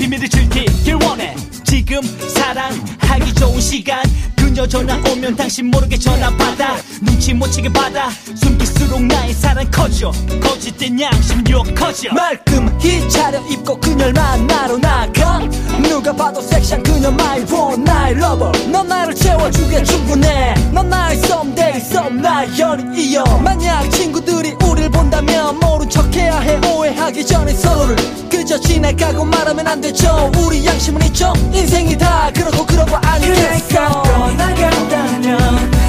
비밀을 즐기길 원해. 지금 사랑하기 좋은 시간. 그녀 전화 오면 당신 모르게 전화 받아. 눈치 못 채게 받아. 숨길수록 나의 사랑 커져. 거짓된 양심력 커져. 말끔히 차려입고 그녀를 만나러 나가. 누가 봐도 섹시한 그녀 my one 나의 lover. 넌 나를 채워주기에 충분해. 넌 나의 someday some 나의 연인이여 만약 친구들이 우릴 본다면 모른 척해야 해. 오해하기 전에 지나가고 말하면 안 되죠. 우리 양심은 있죠. 인생이 다 그러고 그러고 아니겠어 떠나간다면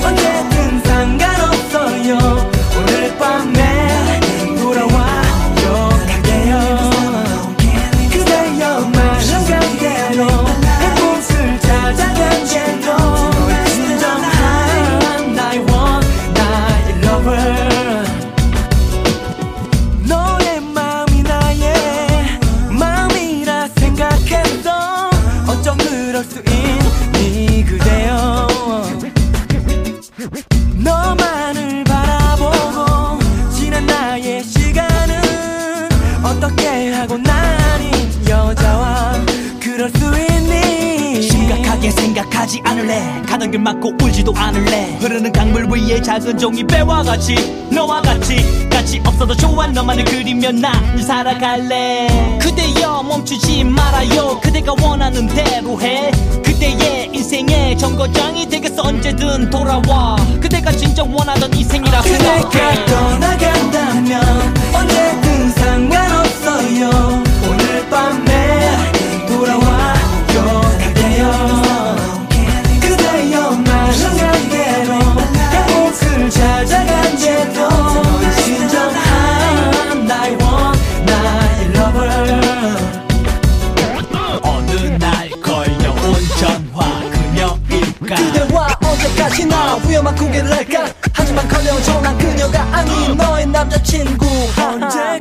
어떻게 하고 나니? 여자와 그럴 수 있니? 심각하게 생각하지 않을래. 가는 길 막고 울지도 않을래. 흐르는 강물 위에 작은 종이 배와 같이 너와 같이. 같이 없어도 좋아 너만을 그리며 난 살아갈래. 그대여 멈추지 말아요. 그대가 원하는 대로 해. 그대의 인생의 정거장이 되겠어. 언제든 돌아와. 그대가 진정 원하던 인생이라 생각해 不好。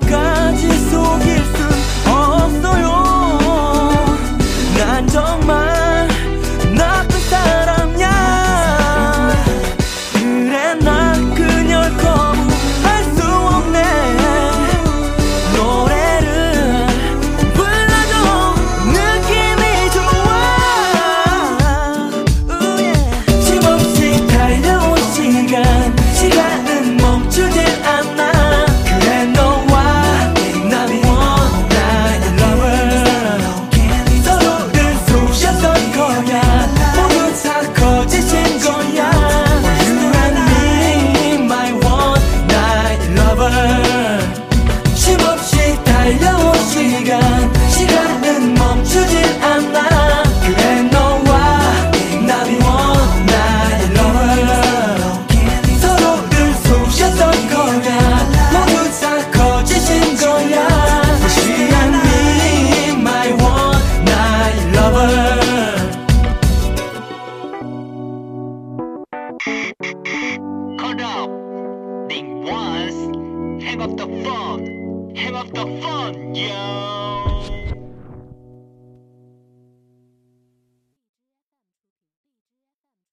the fun, yo.